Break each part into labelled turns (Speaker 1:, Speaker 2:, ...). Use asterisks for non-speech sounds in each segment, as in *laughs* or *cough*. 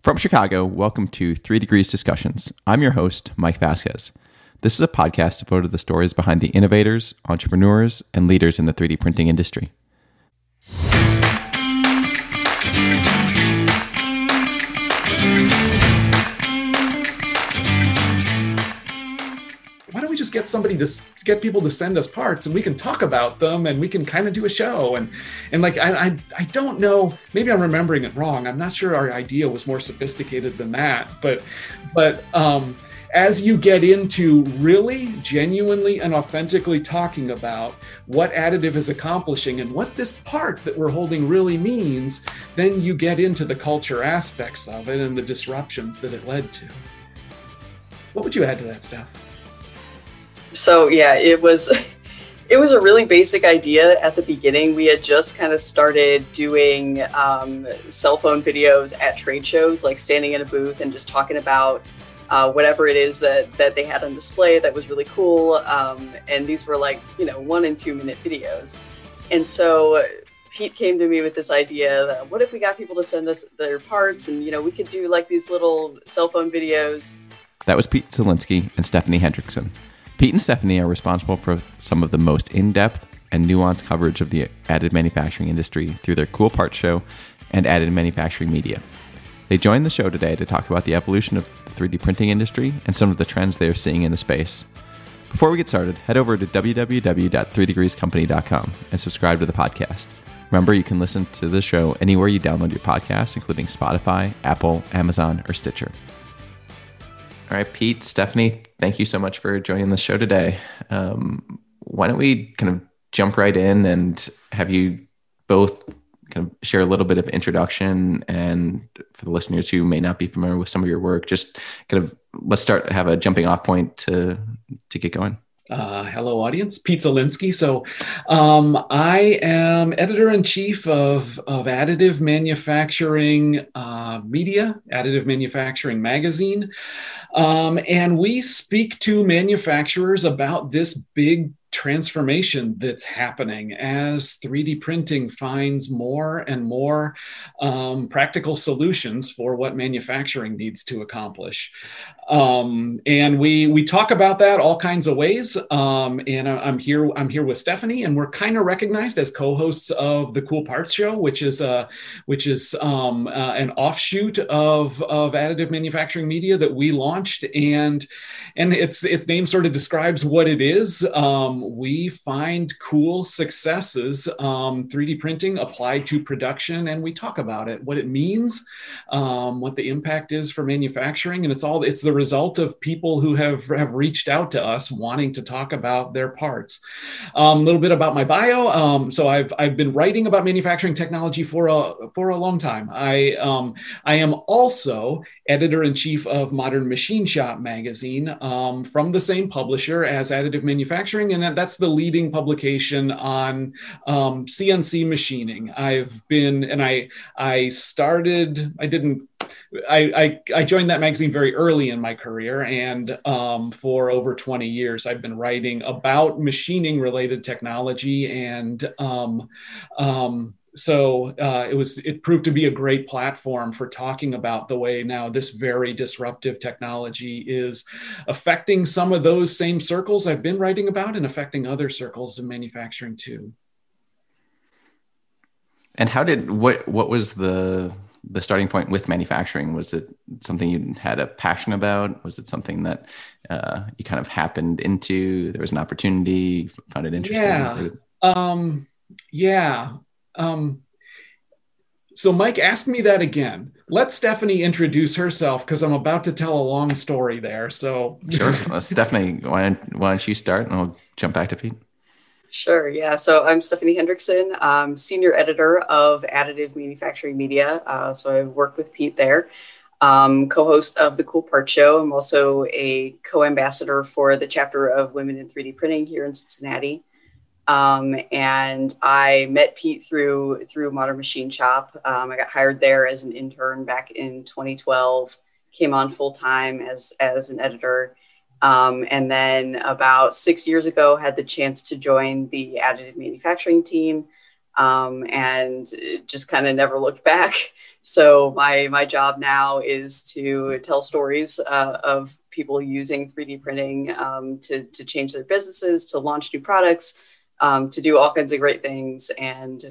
Speaker 1: From Chicago, welcome to Three Degrees Discussions. I'm your host, Mike Vasquez. This is a podcast devoted to the stories behind the innovators, entrepreneurs, and leaders in the 3D printing industry.
Speaker 2: Just get somebody to get people to send us parts and we can talk about them and we can kind of do a show and and like I, I i don't know maybe i'm remembering it wrong i'm not sure our idea was more sophisticated than that but but um as you get into really genuinely and authentically talking about what additive is accomplishing and what this part that we're holding really means, then you get into the culture aspects of it and the disruptions that it led to. What would you add to that stuff?
Speaker 3: So yeah, it was *laughs* it was a really basic idea at the beginning. We had just kind of started doing um, cell phone videos at trade shows, like standing in a booth and just talking about uh, whatever it is that that they had on display that was really cool. Um, and these were like you know one and two minute videos. And so Pete came to me with this idea that what if we got people to send us their parts and you know we could do like these little cell phone videos.
Speaker 1: That was Pete Zelinski and Stephanie Hendrixson. Pete and Stephanie are responsible for some of the most in depth and nuanced coverage of the additive manufacturing industry through their Cool Parts Show and additive manufacturing media. They joined the show today to talk about the evolution of the 3D printing industry and some of the trends they are seeing in the space. Before we get started, head over to www.3degreescompany.com and subscribe to the podcast. Remember, you can listen to the show anywhere you download your podcast, including Spotify, Apple, Amazon, or Stitcher. All right, Pete, Stephanie, thank you so much for joining the show today. Um, why don't we kind of jump right in and have you both kind of share a little bit of introduction and for the listeners who may not be familiar with some of your work, just kind of let's start have a jumping off point to to get going.
Speaker 2: Uh, hello, audience. Pete Zelinski. So, um, I am editor in chief of, of Additive Manufacturing uh, Media, Additive Manufacturing Magazine. Um, and we speak to manufacturers about this big transformation that's happening as 3D printing finds more and more um, practical solutions for what manufacturing needs to accomplish. Um, and we we talk about that all kinds of ways. Um, and I'm here I'm here with Stephanie, and we're kind of recognized as co-hosts of the Cool Parts Show, which is a which is um, uh, an offshoot of of additive manufacturing media that we launched, and and its its name sort of describes what it is. Um, we find cool successes 3D um, printing applied to production, and we talk about it, what it means, um, what the impact is for manufacturing, and it's all it's the result of people who have, have reached out to us wanting to talk about their parts. A um, little bit about my bio. Um, so I've, I've been writing about manufacturing technology for a, for a long time. I, I am also editor in chief of Modern Machine Shop magazine from the same publisher as Additive Manufacturing, and that's the leading publication on um, CNC machining. I've been, and I I started, I didn't I, I, I, joined that magazine very early in my career, and um, for over 20 years, I've been writing about machining related technology. And um, um, so uh, it was it proved to be a great platform for talking about the way now this very disruptive technology is affecting some of those same circles I've been writing about and affecting other circles in manufacturing too.
Speaker 1: And how did what what was the the starting point with manufacturing? Was it something you had a passion about? Was it something that uh, you kind of happened into? There was an opportunity, found it interesting.
Speaker 2: Yeah. Um, yeah. Um, so, Mike, ask me that again. Let Stephanie introduce herself because I'm about to tell a long story there. So, *laughs*
Speaker 1: sure. Well, Stephanie, why don't, why don't you start and I'll jump back to Pete?
Speaker 3: Sure. Yeah. So I'm Stephanie Hendrixson, I'm senior editor of Additive Manufacturing Media. Uh, so I work with Pete there. Um, co-host of the Cool Part Show. I'm also a co-ambassador for the chapter of Women in 3D Printing here in Cincinnati. Um, and I met Pete through through Modern Machine Shop. Um, I got hired there as an intern back in 2012. Came on full time as as an editor, um, and then about six years ago, had the chance to join the additive manufacturing team um, and just kind of never looked back *laughs* So my my job now is to tell stories uh, of people using 3D printing um, to to change their businesses, to launch new products, um, to do all kinds of great things. And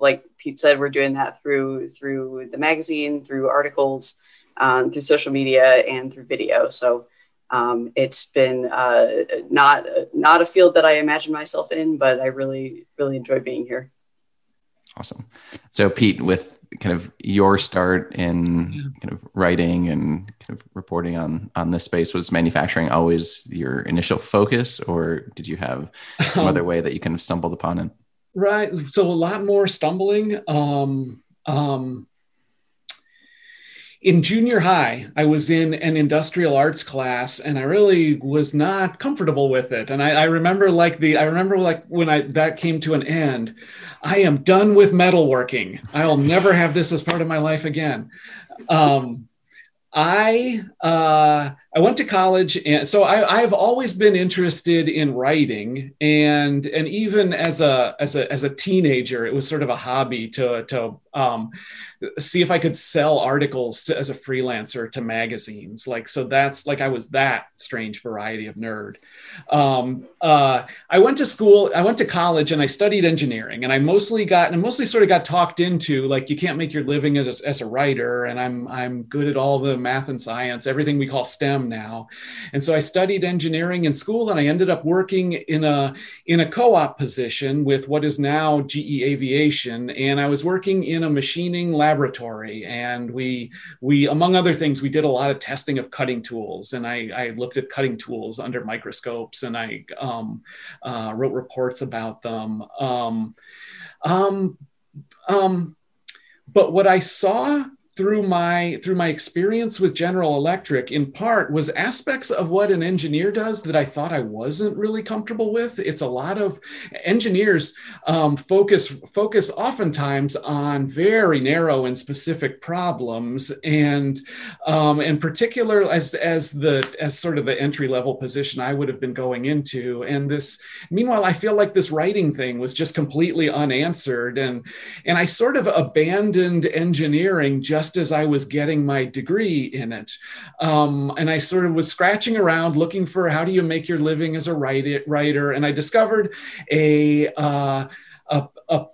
Speaker 3: like Pete said, we're doing that through through the magazine, through articles, um, through social media, and through video. So um, it's been uh, not not a field that I imagine myself in, but I really really enjoy being here.
Speaker 1: Awesome. So Pete, with kind of your start in yeah. kind of writing and kind of reporting on on this space, was manufacturing always your initial focus, or did you have some um, other way that you kind of stumbled upon it?
Speaker 2: Right. So a lot more stumbling. Um, um, in junior high, I was in an industrial arts class and I really was not comfortable with it. And I, I, remember like the, I remember like when I, that came to an end, I am done with metalworking. I'll never have this as part of my life again. Um, I, uh, I went to college, and so I, I have always been interested in writing, and and even as a as a as a teenager, it was sort of a hobby to to um, see if I could sell articles to, as a freelancer to magazines. Like so, that's like I was that strange variety of nerd. Um, uh, I went to school, I went to college, and I studied engineering, and I mostly got and mostly sort of got talked into like you can't make your living as as a writer, and I'm I'm good at all the math and science, everything we call STEM now. And so I studied engineering in school and I ended up working in a in a co-op position with what is now GE Aviation and I was working in a machining laboratory and we we among other things we did a lot of testing of cutting tools and I, I looked at cutting tools under microscopes and I um, uh, wrote reports about them. Um, um, um but what I saw through my through my experience with General Electric in part was aspects of what an engineer does that I thought I wasn't really comfortable with. It's a lot of engineers um, focus focus oftentimes on very narrow and specific problems, and um, in particular as as the as sort of the entry level position I would have been going into. And this meanwhile, I feel like this writing thing was just completely unanswered, and and I sort of abandoned engineering just just as I was getting my degree in it. Um, and I sort of was scratching around looking for how do you make your living as a writer. And I discovered a, uh, a, a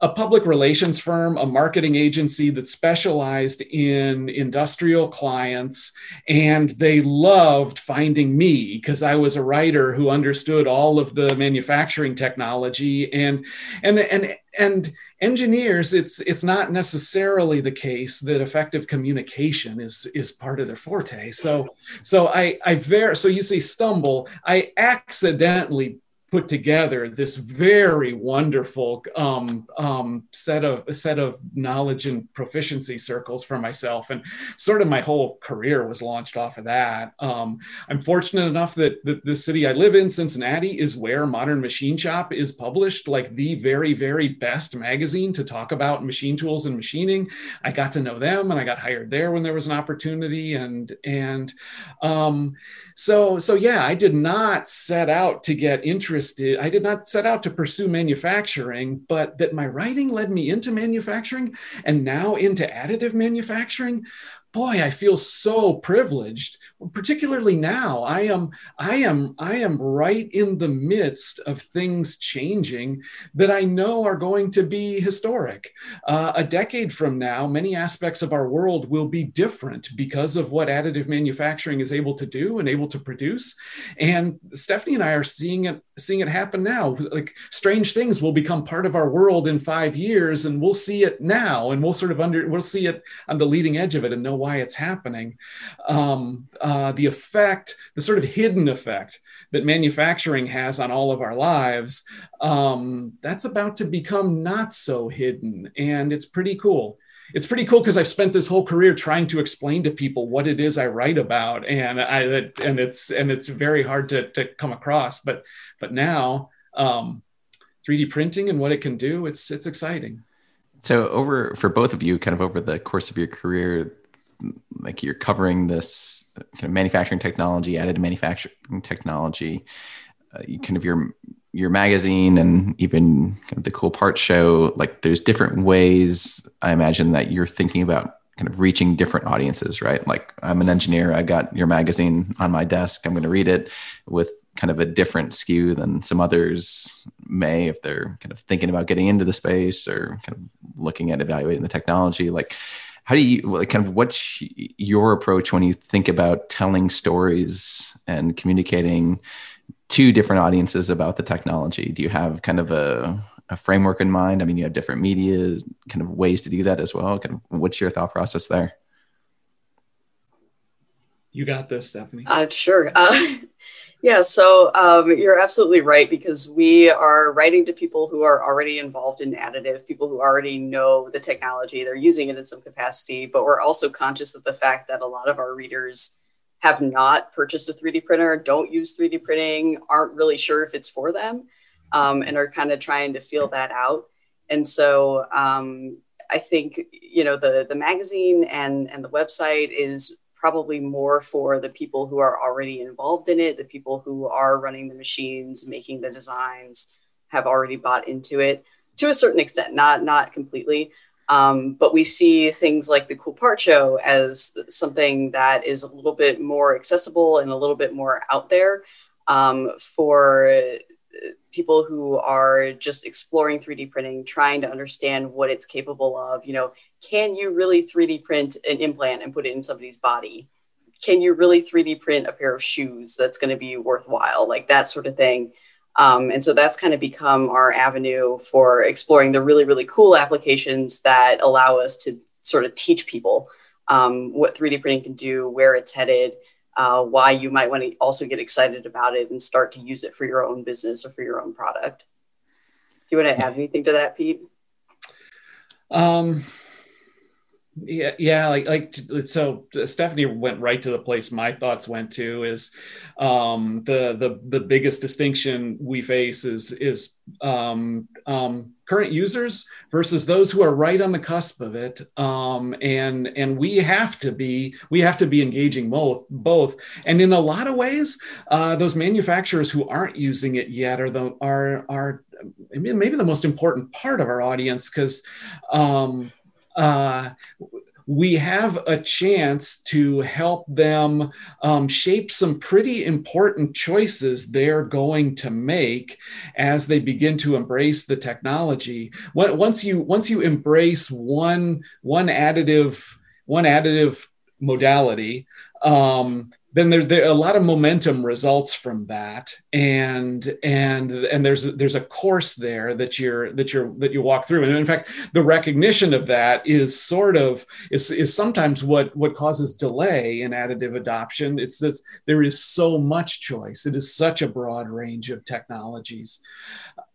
Speaker 2: a public relations firm, a marketing agency that specialized in industrial clients. And they loved finding me because I was a writer who understood all of the manufacturing technology and, and, and, and, engineers it's it's not necessarily the case that effective communication is is part of their forte. So so i i ver so you say stumble i accidentally put together this very wonderful um, um, set of set of knowledge and proficiency circles for myself, and sort of my whole career was launched off of that. Um, I'm fortunate enough that, that the city I live in, Cincinnati, is where Modern Machine Shop is published, like the very very best magazine to talk about machine tools and machining. I got to know them, and I got hired there when there was an opportunity, and and um, so so yeah, I did not set out to get interested interested, I did not set out to pursue manufacturing, but that my writing led me into manufacturing and now into additive manufacturing boy i feel so privileged. Particularly now i am i am i am right in the midst of things changing that i know are going to be historic. Uh, a decade from now many aspects of our world will be different because of what additive manufacturing is able to do and able to produce. And stephanie and i are seeing it seeing it happen now. Like strange things will become part of our world in five years and we'll see it now and we'll sort of under we'll see it on the leading edge of it and know why it's happening. Um, uh, the effect, the sort of hidden effect that manufacturing has on all of our lives, um, that's about to become not so hidden. And it's pretty cool it's pretty cool because I've spent this whole career trying to explain to people what it is I write about, and I and it's and it's very hard to, to come across. But but now, um, 3D printing and what it can do, it's it's exciting.
Speaker 1: So over for both of you, kind of over the course of your career, like you're covering this kind of manufacturing technology, additive manufacturing technology, uh, kind of your your magazine and even kind of the cool parts show. Like there's different ways I imagine that you're thinking about kind of reaching different audiences, right? Like I'm an engineer, I got your magazine on my desk, I'm going to read it with kind of a different skew than some others may if they're kind of thinking about getting into the space or kind of looking at evaluating the technology. Like, how do you like kind of what's your approach when you think about telling stories and communicating to different audiences about the technology? Do you have kind of a a framework in mind? I mean, you have different media kind of ways to do that as well. Kind of, what's your thought process there?
Speaker 2: You got this, Stephanie.
Speaker 3: Uh, sure. *laughs* Uh, yeah, so um, you're absolutely right because we are writing to people who are already involved in additive, people who already know the technology, they're using it in some capacity, but we're also conscious of the fact that a lot of our readers have not purchased a 3D printer, don't use 3D printing, aren't really sure if it's for them um, and are kind of trying to feel that out. And so um, I think you know the the magazine and and the website is probably more for the people who are already involved in it, the people who are running the machines, making the designs, have already bought into it to a certain extent, not not completely. Um, but we see things like the Cool Part Show as something that is a little bit more accessible and a little bit more out there um, for people who are just exploring 3D printing, trying to understand what it's capable of. You know, can you really 3D print an implant and put it in somebody's body? Can you really 3D print a pair of shoes that's going to be worthwhile? Like that sort of thing. Um, and so that's kind of become our avenue for exploring the really, really cool applications that allow us to sort of teach people um, what 3D printing can do, where it's headed, uh, why you might want to also get excited about it and start to use it for your own business or for your own product. Do you want to add anything to that, Pete?
Speaker 2: Um, yeah, yeah, like like so. Stephanie went right to the place my thoughts went to is um, the the the biggest distinction we face is is um, um, current users versus those who are right on the cusp of it um, and and we have to be we have to be engaging both both and in a lot of ways uh, those manufacturers who aren't using it yet are the are are maybe the most important part of our audience because um, uh, we have a chance to help them um, shape some pretty important choices they're going to make as they begin to embrace the technology. Once you once you embrace one one additive one additive modality, um, then there's there, a lot of momentum results from that. And and and there's there's a course there that you're that you're that you walk through. And in fact the recognition of that is sort of is, is sometimes what what causes delay in additive adoption. It's this there is so much choice. It is such a broad range of technologies.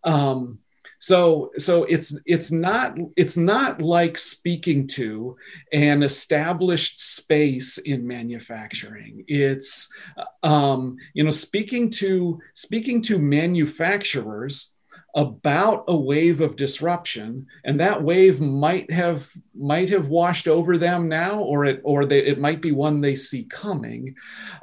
Speaker 2: Um, so so it's it's not it's not like speaking to an established space in manufacturing. It's um, you know speaking to speaking to manufacturers about a wave of disruption and that wave might have might have washed over them now or it or they, it might be one they see coming.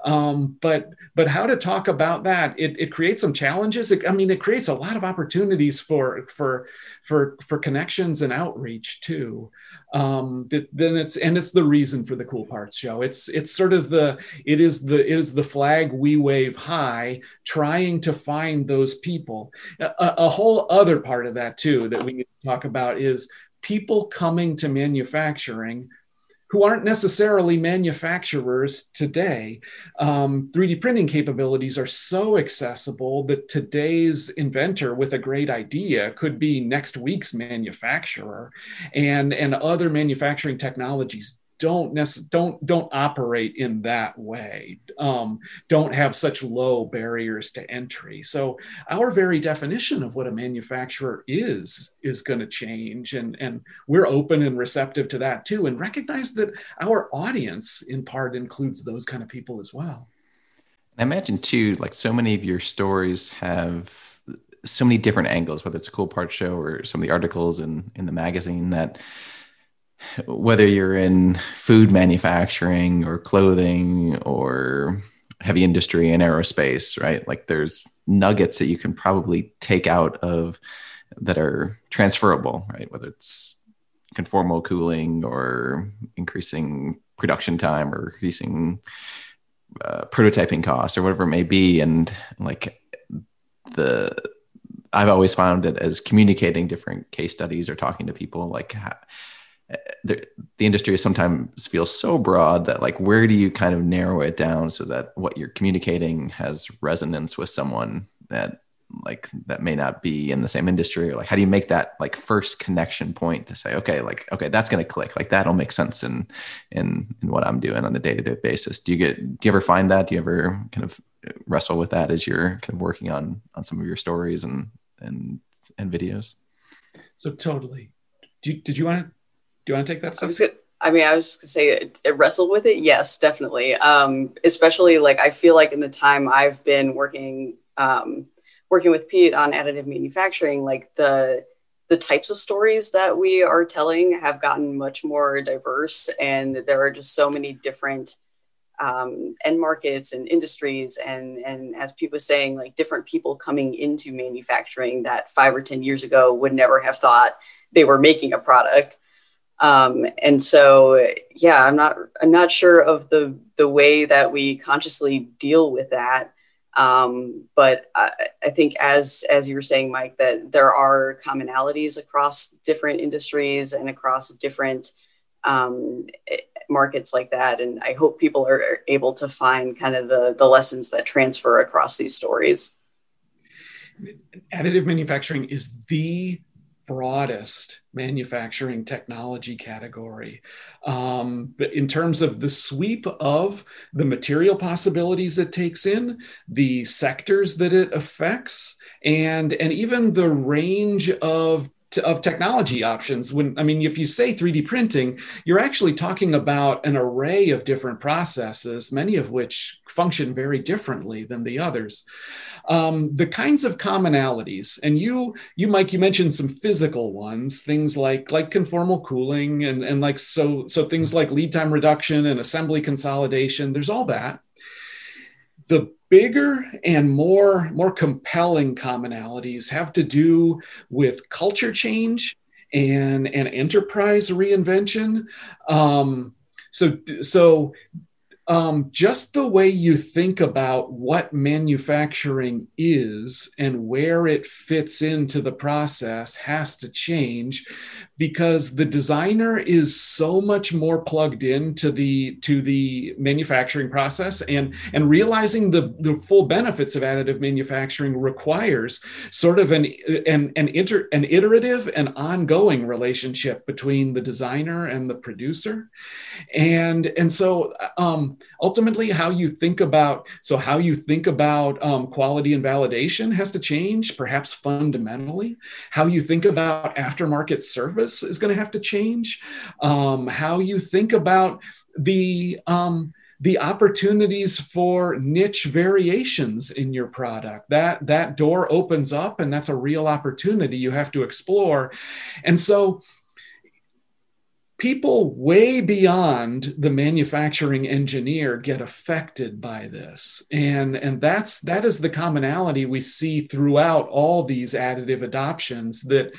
Speaker 2: Um, but but how to talk about that it, it creates some challenges. It, i mean it creates a lot of opportunities for for for for connections and outreach too um, then it's and it's the reason for the cool parts show it's it's sort of the it is the it is the flag we wave high trying to find those people. A, a whole other part of that too that we need to talk about is people coming to manufacturing who aren't necessarily manufacturers today. Um, 3D printing capabilities are so accessible that today's inventor with a great idea could be next week's manufacturer, and, and other manufacturing technologies don't necess- don't don't operate in that way. Um, don't have such low barriers to entry. So our very definition of what a manufacturer is is going to change and and we're open and receptive to that too and recognize that our audience in part includes those kind of people as well.
Speaker 1: I imagine too like so many of your stories have so many different angles whether it's a cool part show or some of the articles in in the magazine that whether you're in food manufacturing or clothing or heavy industry and aerospace, right? Like there's nuggets that you can probably take out of that are transferable, right? Whether it's conformal cooling or increasing production time or increasing uh, prototyping costs or whatever it may be and like the i've always found it as communicating different case studies or talking to people like the, the industry sometimes feels so broad that like where do you kind of narrow it down so that what you're communicating has resonance with someone that like that may not be in the same industry? Or like how do you make that like first connection point to say okay like okay that's going to click. Like that'll make sense in in in what i'm doing on a day-to-day basis. Do you get do you ever find that? Do you ever kind of wrestle with that as you're kind of working on on some of your stories and and and videos?
Speaker 2: So totally. Do, did you want to do you want to take that
Speaker 3: I was gonna, I mean, I was gonna say uh, wrestle with it. Yes, definitely. Um, especially like I feel like in the time I've been working um, working with Pete on additive manufacturing, like the the types of stories that we are telling have gotten much more diverse, and there are just so many different um, end markets and industries, and and as Pete was saying, like different people coming into manufacturing that five or ten years ago would never have thought they were making a product. Um, and so, yeah, I'm not I'm not sure of the the way that we consciously deal with that. Um, but I, I, think, as as you were saying, Mike, that there are commonalities across different industries and across different um, markets like that. And I hope people are able to find kind of the the lessons that transfer across these stories.
Speaker 2: Additive manufacturing is the broadest manufacturing technology category. Um, but in terms of the sweep of the material possibilities it takes in, the sectors that it affects, and, and even the range of of technology options when i mean if you say 3d printing you're actually talking about an array of different processes many of which function very differently than the others. Um, the kinds of commonalities and you you mike you mentioned some physical ones things like like conformal cooling and and like so so things like lead time reduction and assembly consolidation there's all that the bigger and more more compelling commonalities have to do with culture change and and enterprise reinvention. Um, so so um, just the way you think about what manufacturing is and where it fits into the process has to change because the designer is so much more plugged into the to the manufacturing process and and realizing the the full benefits of additive manufacturing requires sort of an an an inter an iterative and ongoing relationship between the designer and the producer. And and so um, ultimately how you think about so how you think about um, quality and validation has to change perhaps fundamentally. How you think about aftermarket service is going to have to change. Um, how you think about the um, the opportunities for niche variations in your product. That that door opens up and that's a real opportunity you have to explore. And so people way beyond the manufacturing engineer get affected by this. And and that's that is the commonality we see throughout all these additive adoptions that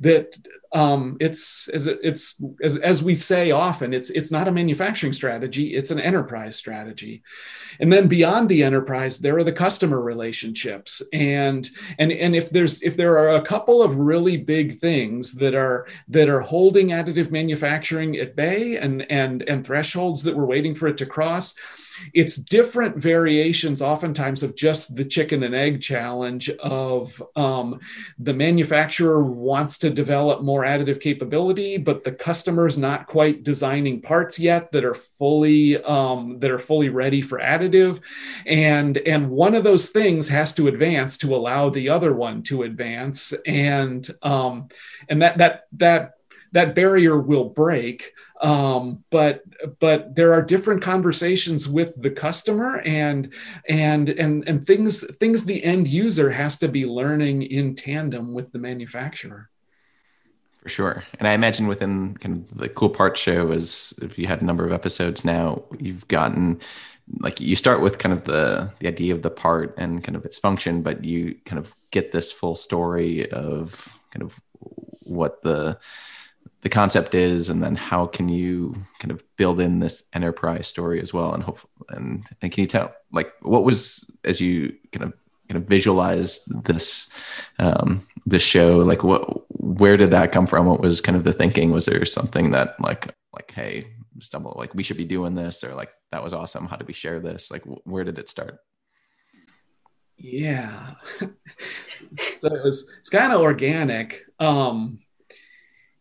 Speaker 2: that um, it's as it's as, as we say often it's it's not a manufacturing strategy it's an enterprise strategy. And then beyond the enterprise there are the customer relationships. And and and if there's if there are a couple of really big things that are that are holding additive manufacturing at bay and and and thresholds that we're waiting for it to cross. It's different variations oftentimes of just the chicken and egg challenge of um, the manufacturer wants to develop more additive capability but the customer's not quite designing parts yet that are fully um, that are fully ready for additive. And and one of those things has to advance to allow the other one to advance. And um, and that that that that barrier will break. Um, but but there are different conversations with the customer and and and and things things the end user has to be learning in tandem with the manufacturer.
Speaker 1: For sure. And i imagine within kind of the cool part show is if you had a number of episodes now you've gotten like you start with kind of the the idea of the part and kind of its function but you kind of get this full story of kind of what the the concept is and then how can you kind of build in this enterprise story as well? And hope and, and can you tell like what was as you kind of kind of visualize this um this show like what where did that come from? What was kind of the thinking? Was there something that like like hey stumble like we should be doing this or like that was awesome how did we share this? Like where did it start?
Speaker 2: Yeah. *laughs* So it was it's kind of organic um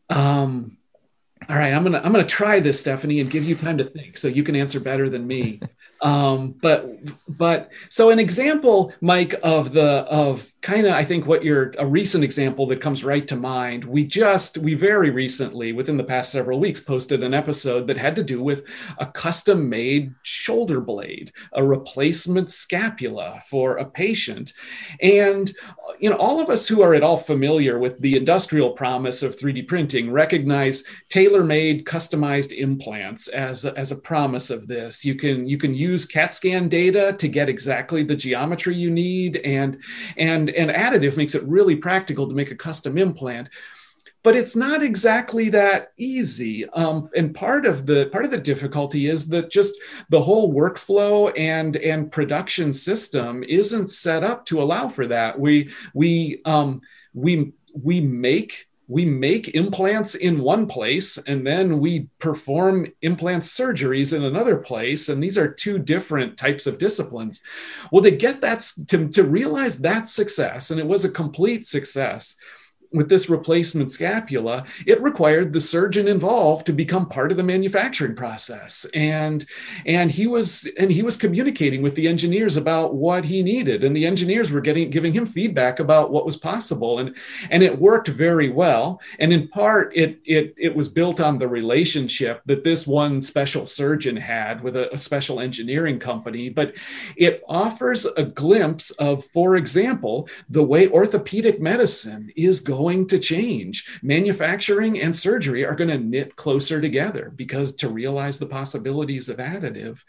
Speaker 2: um, all right, I'm gonna I'm gonna try this, Stephanie, and give you time to think, so you can answer better than me. Um, but but so an example, Mike, of the of kind of I think what you're a recent example that comes right to mind. We just we very recently, within the past several weeks, posted an episode that had to do with a custom made shoulder blade, a replacement scapula for a patient, and you know all of us who are at all familiar with the industrial promise of 3D printing recognize tailor-made, customized implants as a, as a promise of this. You can you can use use CAT scan data to get exactly the geometry you need, and and and additive makes it really practical to make a custom implant but it's not exactly that easy. Um, and part of the part of the difficulty is that just the whole workflow and and production system isn't set up to allow for that. We we um, we we make we make implants in one place and then we perform implant surgeries in another place and these are two different types of disciplines. Well to get that to, to realize that success and it was a complete success with this replacement scapula, it required the surgeon involved to become part of the manufacturing process. And, and he was and he was communicating with the engineers about what he needed. And the engineers were getting giving him feedback about what was possible. And, and it worked very well. And in part, it it it was built on the relationship that this one special surgeon had with a, a special engineering company. But it offers a glimpse of, for example, the way orthopedic medicine is going going to change. Manufacturing and surgery are going to knit closer together because to realize the possibilities of additive.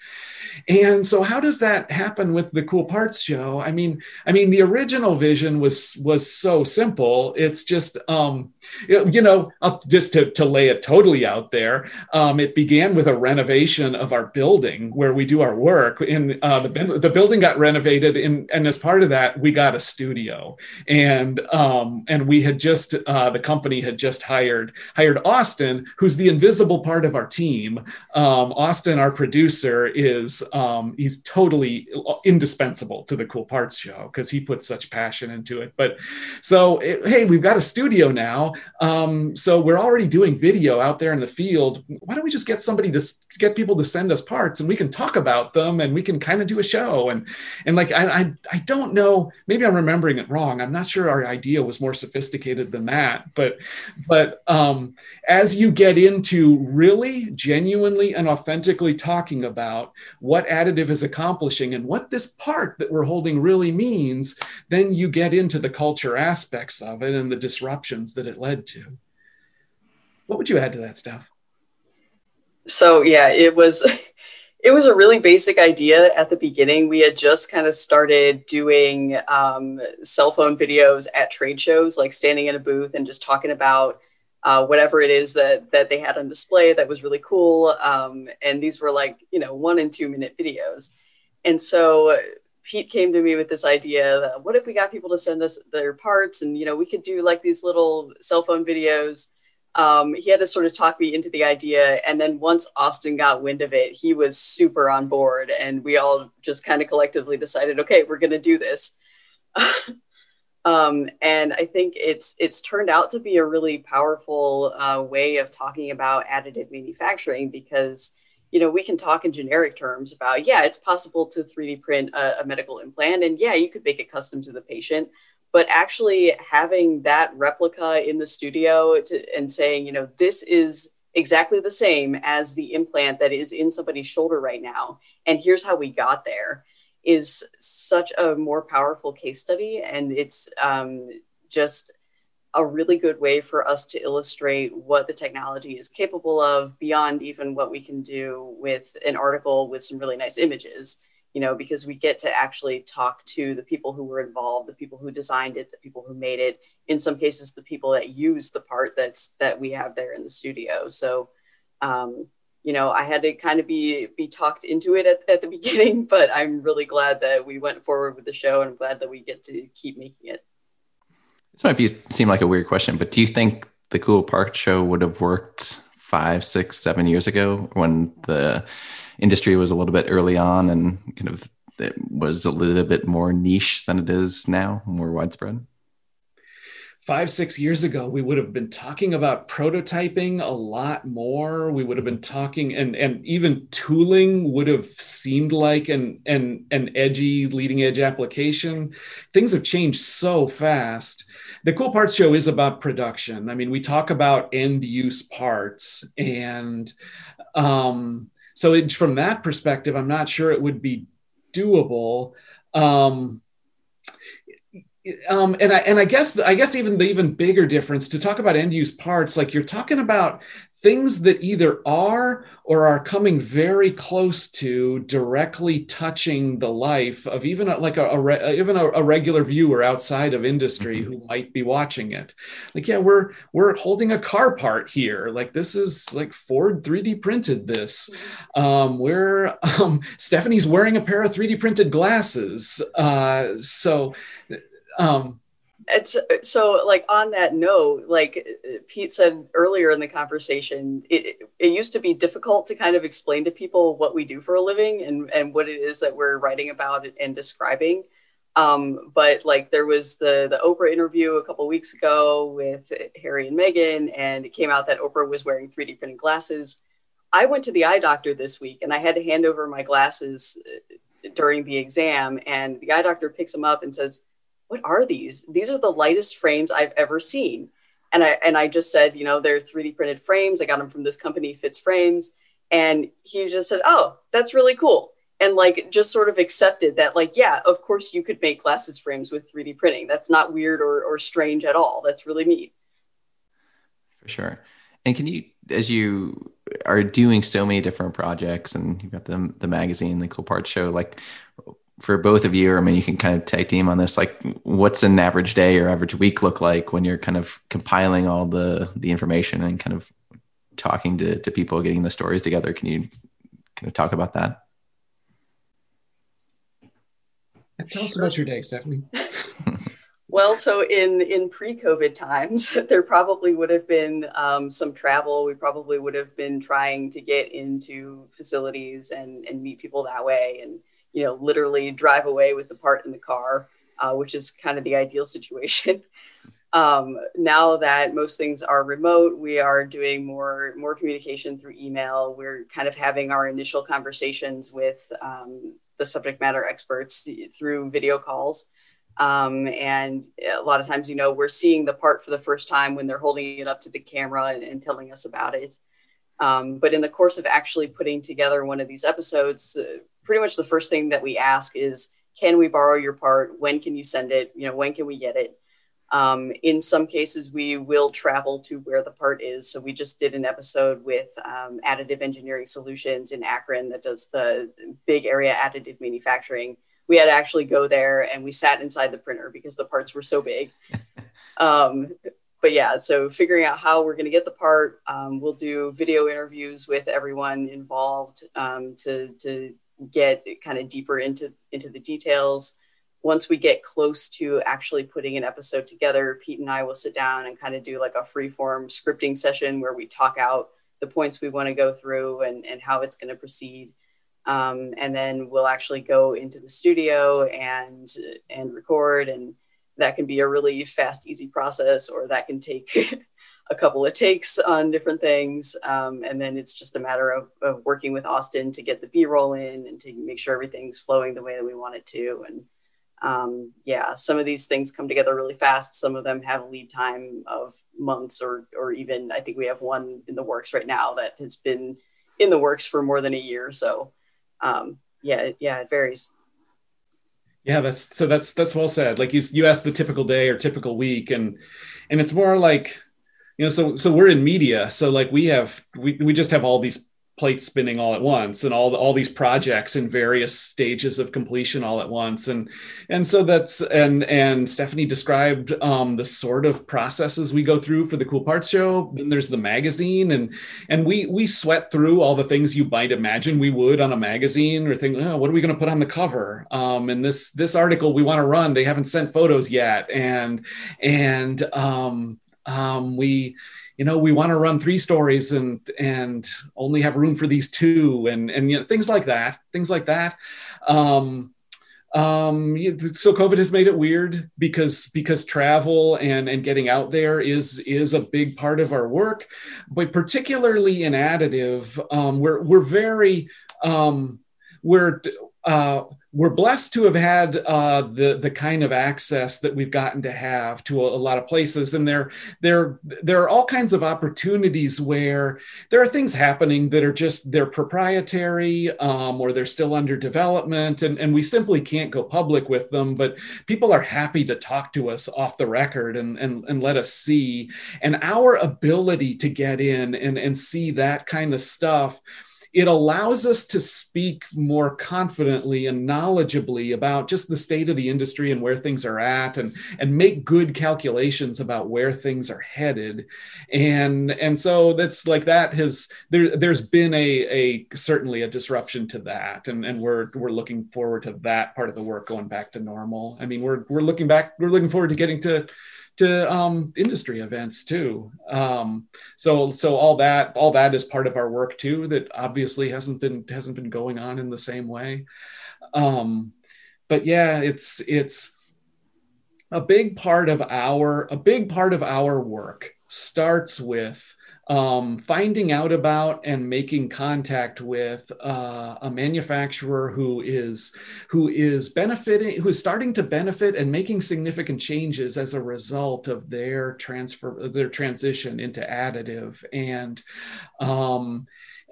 Speaker 2: And so how does that happen with the cool parts show? I mean, I mean the original vision was was so simple. It's just um you know, just to, to lay it totally out there, um, it began with a renovation of our building where we do our work. In uh, the, the building got renovated, in, and as part of that, we got a studio, and um, and we had just uh, the company had just hired hired Austin, who's the invisible part of our team. Um, Austin, our producer, is um, he's totally indispensable to the Cool Parts Show because he puts such passion into it. But so it, hey, we've got a studio now. Um, so we're already doing video out there in the field. Why don't we just get somebody to get people to send us parts and we can talk about them and we can kind of do a show and and like I, I I don't know maybe I'm remembering it wrong. I'm not sure our idea was more sophisticated than that, but but um, as you get into really genuinely and authentically talking about what additive is accomplishing and what this part that we're holding really means, then you get into the culture aspects of it and the disruptions that it led to. What would you add to that stuff?
Speaker 3: So yeah, it was it was a really basic idea at the beginning. We had just kind of started doing um, cell phone videos at trade shows, like standing in a booth and just talking about uh, whatever it is that that they had on display that was really cool. Um, and these were like you know one and two minute videos. And so Pete came to me with this idea that what if we got people to send us their parts and you know we could do like these little cell phone videos um, he had to sort of talk me into the idea. And then once Austin got wind of it, he was super on board. And we all just kind of collectively decided, okay, we're going to do this. *laughs* um, and I think it's it's turned out to be a really powerful uh, way of talking about additive manufacturing because you know we can talk in generic terms about yeah it's possible to 3d print a, a medical implant and yeah you could make it custom to the patient but actually having that replica in the studio to, and saying, you know, this is exactly the same as the implant that is in somebody's shoulder right now. And here's how we got there is such a more powerful case study. And it's um, just a really good way for us to illustrate what the technology is capable of beyond even what we can do with an article with some really nice images you know, because we get to actually talk to the people who were involved, the people who designed it, the people who made it, in some cases, the people that use the part that's that we have there in the studio. So, um, you know, I had to kind of be be talked into it at, at the *laughs* beginning, but I'm really glad that we went forward with the show and I'm glad that we get to keep making it.
Speaker 1: This might be seem like a weird question, but do you think the Cool Part show would have worked five, six, seven years ago when the industry was a little bit early on and kind of it was a little bit more niche than it is now, more widespread?
Speaker 2: five, six years ago, we would have been talking about prototyping a lot more. We would have been talking, and and even tooling would have seemed like an an an edgy, leading edge application. Things have changed so fast. The Cool Parts Show is about production. I mean, we talk about end use parts, and um, so it, from that perspective, I'm not sure it would be doable. Um, um, and I and I guess I guess even the even bigger difference to talk about end use parts, like you're talking about things that either are or are coming very close to directly touching the life of even a, like a, a even a, a, regular viewer outside of industry mm-hmm. who might be watching it. Like, yeah, we're we're holding a car part here. Like this is like Ford 3D printed this. Mm-hmm. Um, we're *laughs* um, Stephanie's wearing a pair of 3D printed glasses. Uh, so
Speaker 3: um, it's so like on that note, like Pete said earlier in the conversation, it, it used to be difficult to kind of explain to people what we do for a living and, and what it is that we're writing about and describing. Um, but like there was the the Oprah interview a couple weeks ago with Harry and Meghan, and it came out that Oprah was wearing 3D printed glasses. I went to the eye doctor this week, and I had to hand over my glasses uh, during the exam, and the eye doctor picks them up and says what are these? These are the lightest frames I've ever seen. And I and I just said, you know, they're 3D printed frames. I got them from this company, Fitz Frames. And he just said, Oh, that's really cool. And like just sort of accepted that, like, yeah, of course you could make glasses frames with 3D printing. That's not weird or, or strange at all. That's really neat.
Speaker 1: For sure. And can you, as you are doing so many different projects and you've got the, the magazine, the Cool Parts Show, like for both of you, or I mean, you can kind of tag team on this. Like, what's an average day or average week look like when you're kind of compiling all the the information and kind of talking to to people, getting the stories together? Can you kind of talk about that?
Speaker 2: Tell us about your day, Stephanie. *laughs*
Speaker 3: well, so in in pre-COVID times, *laughs* there probably would have been um, some travel. We probably would have been trying to get into facilities and and meet people that way and you know, literally drive away with the part in the car, uh, which is kind of the ideal situation. *laughs* Um, now that most things are remote, we are doing more more communication through email. We're kind of having our initial conversations with um, the subject matter experts through video calls. Um, and a lot of times, you know, we're seeing the part for the first time when they're holding it up to the camera and, and telling us about it. Um, but in the course of actually putting together one of these episodes, uh, pretty much the first thing that we ask is can we borrow your part? When can you send it? You know when can we get it? Um, in some cases we will travel to where the part is. So we just did an episode with um, additive engineering solutions in akron that does the big area additive manufacturing. We had to actually go there and we sat inside the printer because the parts were so big. *laughs* Um, but yeah, so figuring out how we're going to get the part, um, we'll do video interviews with everyone involved um, to to get kind of deeper into into the details. Once we get close to actually putting an episode together pete and i will sit down and kind of do like a free form scripting session where we talk out the points we want to go through and, and how it's going to proceed. Um, and then we'll actually go into the studio and and record and that can be a really fast easy process or that can take *laughs* a couple of takes on different things. Um, and then it's just a matter of, of, working with Austin to get the B roll in and to make sure everything's flowing the way that we want it to. And um, yeah, some of these things come together really fast. Some of them have a lead time of months or, or even, I think we have one in the works right now that has been in the works for more than a year. So um, yeah, yeah, it varies.
Speaker 2: Yeah, that's so that's that's well said. Like you you asked the typical day or typical week, and and it's more like you know so so we're in media so like we have we, we just have all these plates spinning all at once and all the, all these projects in various stages of completion all at once. And and so that's and and stephanie described um, the sort of processes we go through for the cool parts show. Then there's the magazine and and we we sweat through all the things you might imagine we would on a magazine or think oh, what are we going to put on the cover? Um, and this this article we want to run they haven't sent photos yet. And and um, um, we you know we want to run three stories and and only have room for these two and and you know things like that things like that. Um um so covid has made it weird because because travel and and getting out there is is a big part of our work but particularly in additive um we're we're very um we're uh we're blessed to have had uh, the the kind of access that we've gotten to have to a, a, lot of places, and there there there are all kinds of opportunities where there are things happening that are just they're proprietary um, or they're still under development, and and we simply can't go public with them. But people are happy to talk to us off the record and and and let us see, and our ability to get in and and see that kind of stuff it allows us to speak more confidently and knowledgeably about just the state of the industry and where things are at and and make good calculations about where things are headed. And and so that's like that has there there's been a a certainly a disruption to that. And and we're we're looking forward to that part of the work going back to normal. I mean we're we're looking back we're looking forward to getting to to um, industry events too. Um, so so all that all that is part of our work too. That obviously hasn't been hasn't been going on in the same way. Um, but yeah, it's it's a big part of our a big part of our work starts with um, finding out about and making contact with uh, a manufacturer who is who is benefiting who is starting to benefit and making significant changes as a result of their transfer their transition into additive. And um,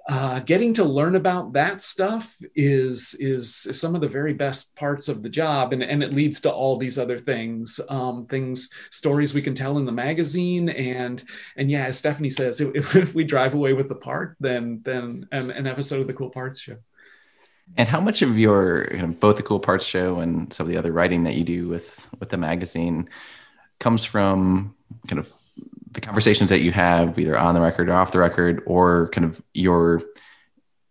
Speaker 2: uh, getting to learn about that stuff is, is, some of the very best parts of the job and, and it leads to all these other things um, things stories we can tell in the magazine. And and yeah as stephanie says if, *laughs* if we drive away with the part then then an, an episode of the cool parts show.
Speaker 1: And how much of your you know, both the cool parts show and some of the other writing that you do with with the magazine comes from kind of the conversations that you have either on the record or off the record or kind of your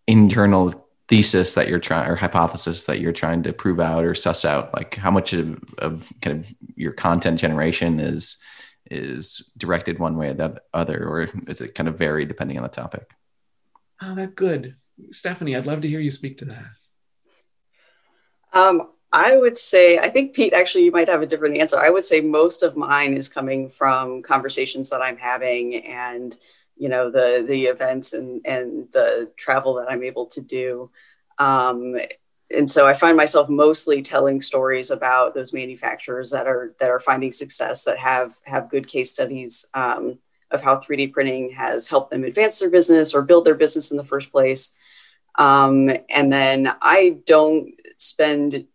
Speaker 1: internal thesis that you're trying or hypothesis that you're trying to prove out or suss out like how much of, of kind of your content generation is is directed one way or the other or is it kind of vary depending on the topic?
Speaker 2: Oh that good. Stephanie i'd love to hear you speak to that.
Speaker 3: Um, I would say, I think Pete, actually, you might have a different answer. I would say most of mine is coming from conversations that I'm having and, you know, the the events and and the travel that I'm able to do. Um, and so I find myself mostly telling stories about those manufacturers that are that are finding success, that have have good case studies um, of how 3D printing has helped them advance their business or build their business in the first place. Um, and then I don't spend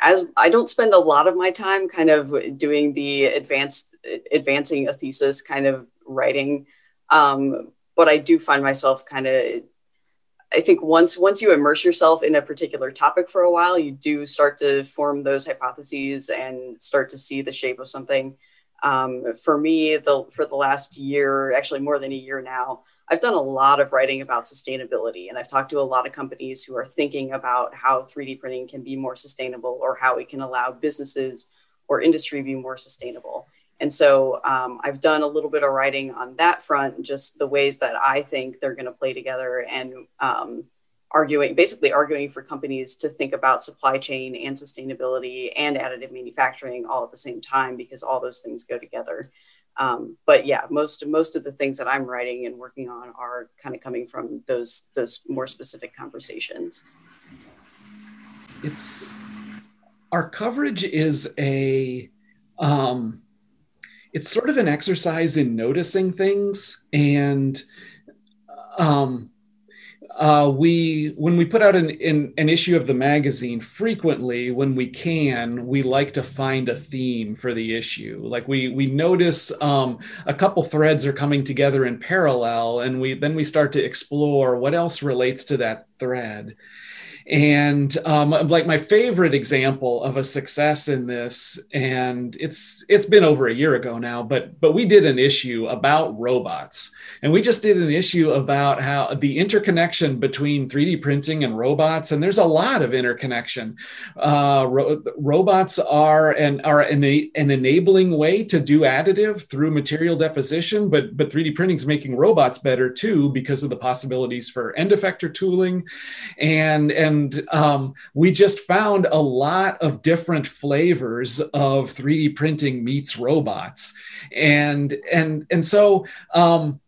Speaker 3: as I don't spend a lot of my time kind of doing the advanced advancing a thesis kind of writing, um, but I do find myself kind of. I think once once you immerse yourself in a particular topic for a while, you do start to form those hypotheses and start to see the shape of something. Um, for me, the for the last year, actually more than a year now, I've done a lot of writing about sustainability, and I've talked to a lot of companies who are thinking about how 3D printing can be more sustainable or how it can allow businesses or industry be more sustainable. And so um, I've done a little bit of writing on that front, just the ways that I think they're going to play together and um, arguing, basically arguing for companies to think about supply chain and sustainability and additive manufacturing all at the same time, because all those things go together. Um, but yeah, most most of the things that I'm writing and working on are kind of coming from those those more specific conversations.
Speaker 2: It's our coverage is a um, it's sort of an exercise in noticing things and um, uh, we when we put out an, an, an issue of the magazine frequently when we can we like to find a theme for the issue. Like we we notice um, a couple threads are coming together in parallel and we then we start to explore what else relates to that thread and um, like my favorite example of a success in this and it's it's been over a year ago now but but we did an issue about robots. And we just did an issue about how the interconnection between 3d printing and robots and there's a lot of interconnection. Uh, ro- robots are and are an, an enabling way to do additive through material deposition but but 3d printing is making robots better too because of the possibilities for end effector tooling. And and and um, we just found a lot of different flavors of 3D printing meets robots, and and and so. Um,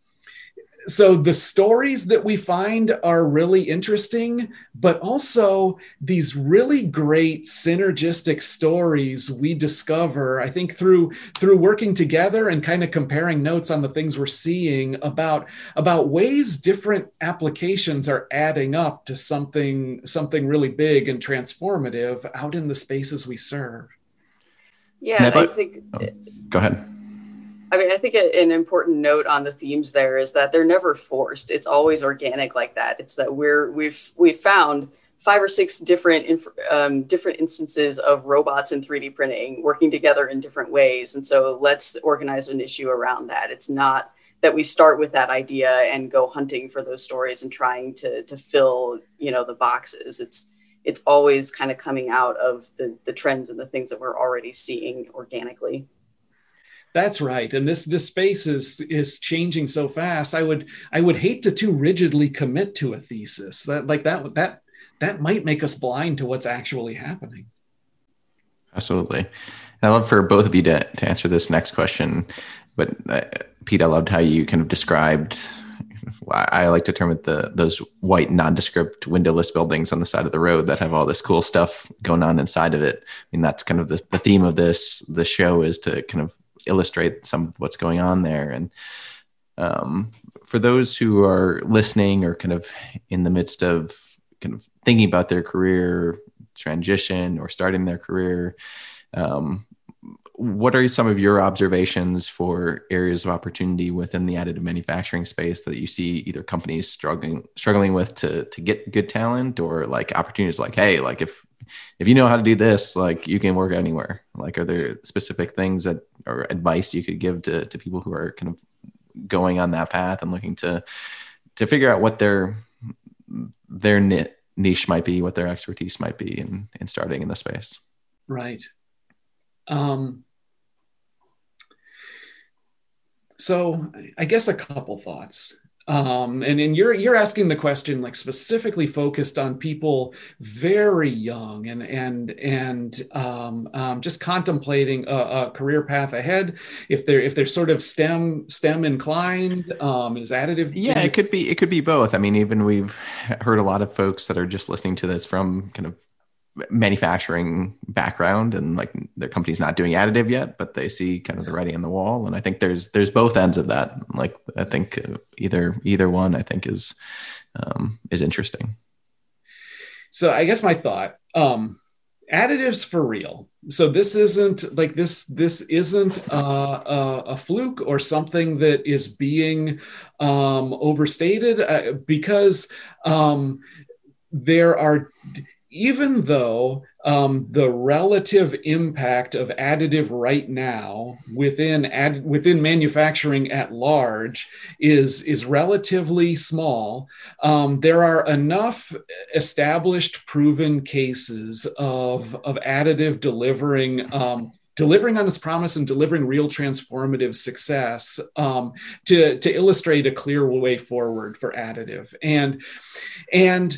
Speaker 2: so the stories that we find are really interesting but also these really great synergistic stories we discover i think through through working together and kind of comparing notes on the things we're seeing about about ways different applications are adding up to something something really big and transformative out in the spaces we serve.
Speaker 3: Yeah i think
Speaker 1: oh, go ahead
Speaker 3: I mean, I think an important note on the themes there is that they're never forced. It's always organic like that. It's that we're we've we've found five or six different um, different instances of robots and 3D printing working together in different ways, and so let's organize an issue around that. It's not that we start with that idea and go hunting for those stories and trying to to fill you know the boxes. It's it's always kind of coming out of the the trends and the things that we're already seeing organically.
Speaker 2: That's right. And this this space is is changing so fast. I would I would hate to too rigidly commit to a thesis. That like that that that might make us blind to what's actually happening.
Speaker 1: Absolutely. And I love for both of you to, to answer this next question. But uh, Pete, I loved how you kind of described. I like to term it the those white nondescript windowless buildings on the side of the road that have all this cool stuff going on inside of it. I mean, that's kind of the, the theme of this the show is to kind of illustrate some of what's going on there. And um, for those who are listening or kind of in the midst of kind of thinking about their career transition or starting their career, um, what are some of your observations for areas of opportunity within the additive manufacturing space that you see either companies struggling struggling with to to get good talent or like opportunities like hey like if if you know how to do this like you can work anywhere like are there specific things that or advice you could give to, to people who are kind of going on that path and looking to to figure out what their their niche might be, what their expertise might be in in starting in the space.
Speaker 2: Right. Um, so I guess a couple thoughts um, and and you're you're asking the question like specifically focused on people very young and and and um, um, just contemplating a, a, career path ahead. If they're if they're sort of STEM STEM inclined, um, is additive.
Speaker 1: Yeah, it could be it could be both. I mean, even we've heard a lot of folks that are just listening to this from kind of manufacturing background and like their company's not doing additive yet but they see kind of the writing on the wall. And i think there's there's both ends of that. Like i think either either one i think is um, is interesting.
Speaker 2: So i guess my thought um additives for real. So this isn't like this this isn't a, a, a fluke or something that is being um overstated uh, because um there are even though um, the relative impact of additive right now within ad, within manufacturing at large is is relatively small, um, there are enough established, proven cases of of additive delivering. Um, delivering on its promise and delivering real transformative success um, to, to illustrate a clear way forward for additive and and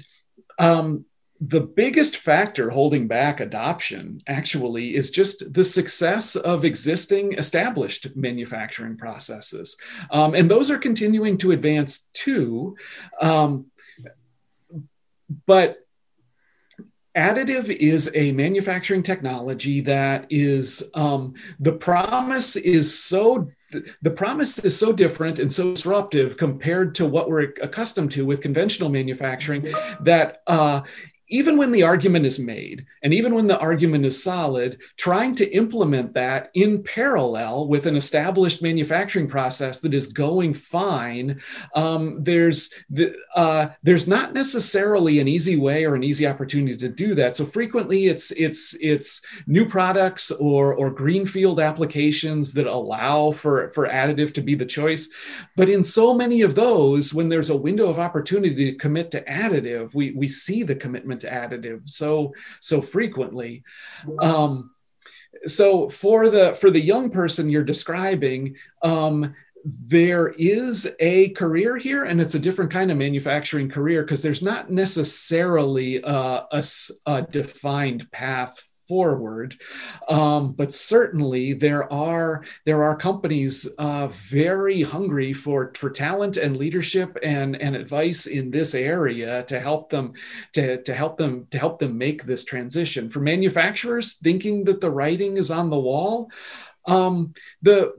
Speaker 2: um, the biggest factor holding back adoption actually is just the success of existing established manufacturing processes. Um, and those are continuing to advance too. Um, but additive is a manufacturing technology that is um, the promise is so the promise is so different and so disruptive compared to what we're accustomed to with conventional manufacturing that uh, even when the argument is made and even when the argument is solid, trying to implement that in parallel with an established manufacturing process that is going fine, um, there's the, uh, there's not necessarily an easy way or an easy opportunity to do that. So frequently, it's it's it's new products or or greenfield applications that allow for for additive to be the choice. But in so many of those, when there's a window of opportunity to commit to additive, we we see the commitment additive so so frequently. Um, so for the for the young person you're describing um, there is a career here and it's a different kind of manufacturing career because there's not necessarily a, a, a defined path forward. Um, but certainly there are there are companies uh, very hungry for for talent and leadership and and advice in this area to help them to, to help them to help them make this transition. For manufacturers thinking that the writing is on the wall, um, the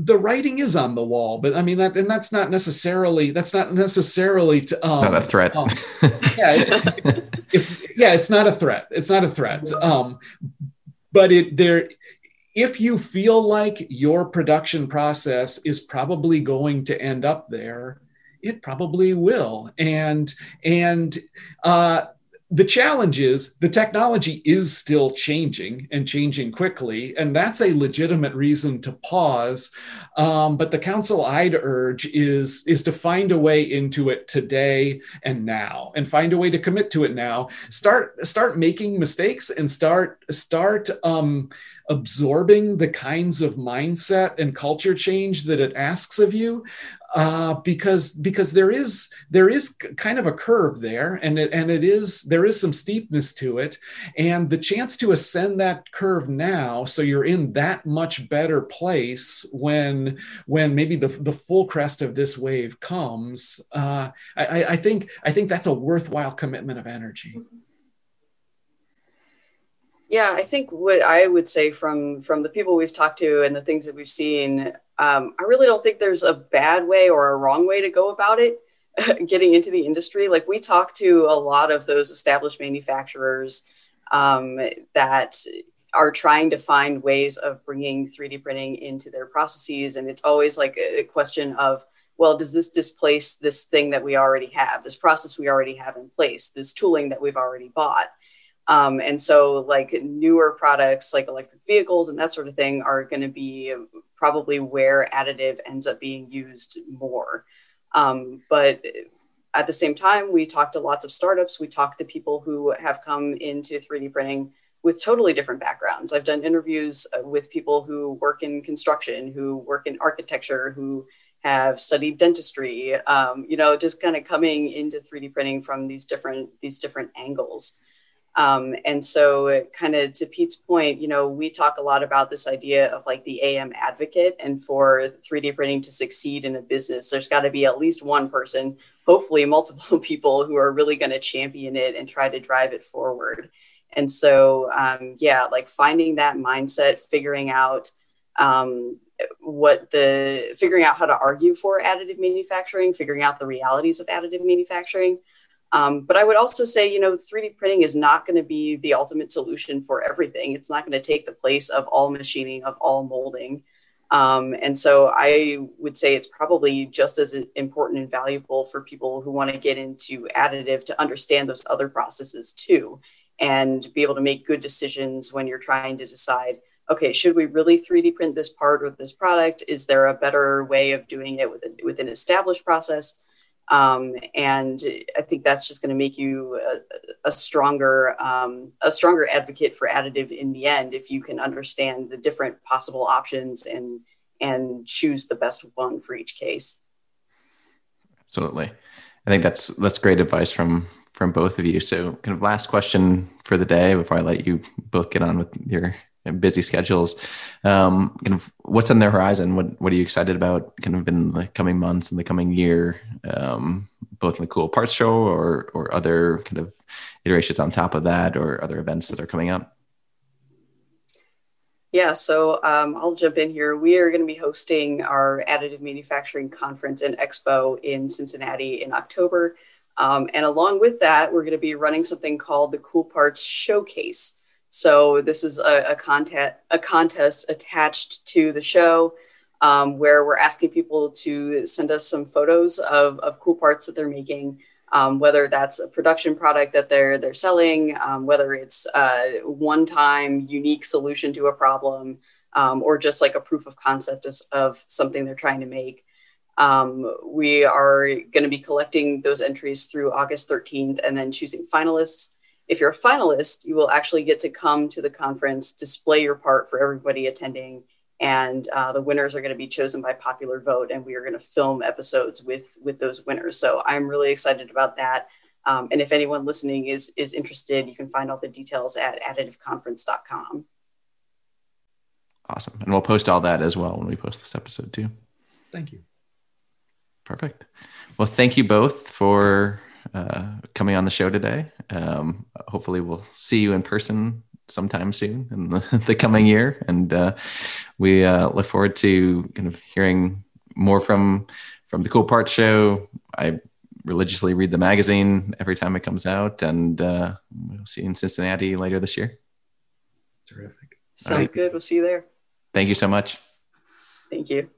Speaker 2: the writing is on the wall, but I mean that, and that's not necessarily that's not necessarily to,
Speaker 1: um, not a threat. Um,
Speaker 2: yeah, it, it's yeah, it's not a threat. It's not a threat. Um, but it there, if you feel like your production process is probably going to end up there, it probably will, and and uh, the challenge is the technology is still changing and changing quickly, and that's a legitimate reason to pause. Um, but the counsel I'd urge is is to find a way into it today and now, and find a way to commit to it now. Start start making mistakes and start start. Um, absorbing the kinds of mindset and culture change that it asks of you uh, because because there is there is kind of a curve there and it and it is there is some steepness to it and the chance to ascend that curve now so you're in that much better place when when maybe the, the full crest of this wave comes uh, I, I think I think that's a worthwhile commitment of energy.
Speaker 3: Yeah, I think what I would say from from the people we've talked to and the things that we've seen, um, I really don't think there's a bad way or a wrong way to go about it. *laughs* getting into the industry, like we talk to a lot of those established manufacturers um, that are trying to find ways of bringing 3D printing into their processes, and it's always like a question of well, does this displace this thing that we already have, this process we already have in place, this tooling that we've already bought? Um, and so, like newer products like electric vehicles and that sort of thing are going to be probably where additive ends up being used more. Um, but at the same time, we talk to lots of startups. We talk to people who have come into 3D printing with totally different backgrounds. I've done interviews uh, with people who work in construction, who work in architecture, who have studied dentistry. Um, you know, just kind of coming into 3D printing from these different these different angles. Um, and so, kind of to Pete's point, you know, we talk a lot about this idea of like the AM advocate, and for 3D printing to succeed in a business, there's got to be at least one person, hopefully multiple *laughs* people, who are really going to champion it and try to drive it forward. And so, um, yeah, like finding that mindset, figuring out um, what the figuring out how to argue for additive manufacturing, figuring out the realities of additive manufacturing um, but I would also say, you know, 3D printing is not going to be the ultimate solution for everything. It's not going to take the place of all machining, of all molding. Um, and so I would say it's probably just as important and valuable for people who want to get into additive to understand those other processes too, and be able to make good decisions when you're trying to decide okay, should we really 3D print this part or this product? Is there a better way of doing it with, with an established process? Um, and I think that's just going to make you a, a stronger um, a stronger advocate for additive in the end if you can understand the different possible options and and choose the best one for each case.
Speaker 1: Absolutely, I think that's that's great advice from from both of you. So, kind of last question for the day before I let you both get on with your busy schedules. Um, kind of what's on their horizon? What what are you excited about? Kind of in the coming months and the coming year, um, both in the Cool Parts Show or or other kind of iterations on top of that, or other events that are coming up.
Speaker 3: Yeah, so um, I'll jump in here. We are going to be hosting our additive manufacturing conference and expo in Cincinnati in October. Um, and along with that, we're going to be running something called the Cool Parts Showcase. So this is a, a, contest, a contest attached to the show um, where we're asking people to send us some photos of, of cool parts that they're making um, whether that's a production product that they're they're selling, um, whether it's a one-time unique solution to a problem, um, or just like a proof of concept of, of something they're trying to make. Um, we are going to be collecting those entries through August 13th and then choosing finalists. If you're a finalist, you will actually get to come to the conference, display your part for everybody attending, and uh, the winners are going to be chosen by popular vote and we are going to film episodes with with those winners. So i'm really excited about that. Um, and if anyone listening is is interested you can find all the details at additiveconference.com
Speaker 1: awesome. And we'll post all that as well when we post this episode too.
Speaker 2: Thank you.
Speaker 1: Perfect. Well thank you both for uh, coming on the show today um, hopefully we'll see you in person sometime soon in the, *laughs* the coming year. And uh, we uh, look forward to kind of hearing more from from the Cool Parts Show. I religiously read the magazine every time it comes out, and uh, we'll see you in Cincinnati later this year.
Speaker 2: Terrific.
Speaker 3: Sounds right. good. We'll see you there.
Speaker 1: Thank you so much.
Speaker 3: Thank you.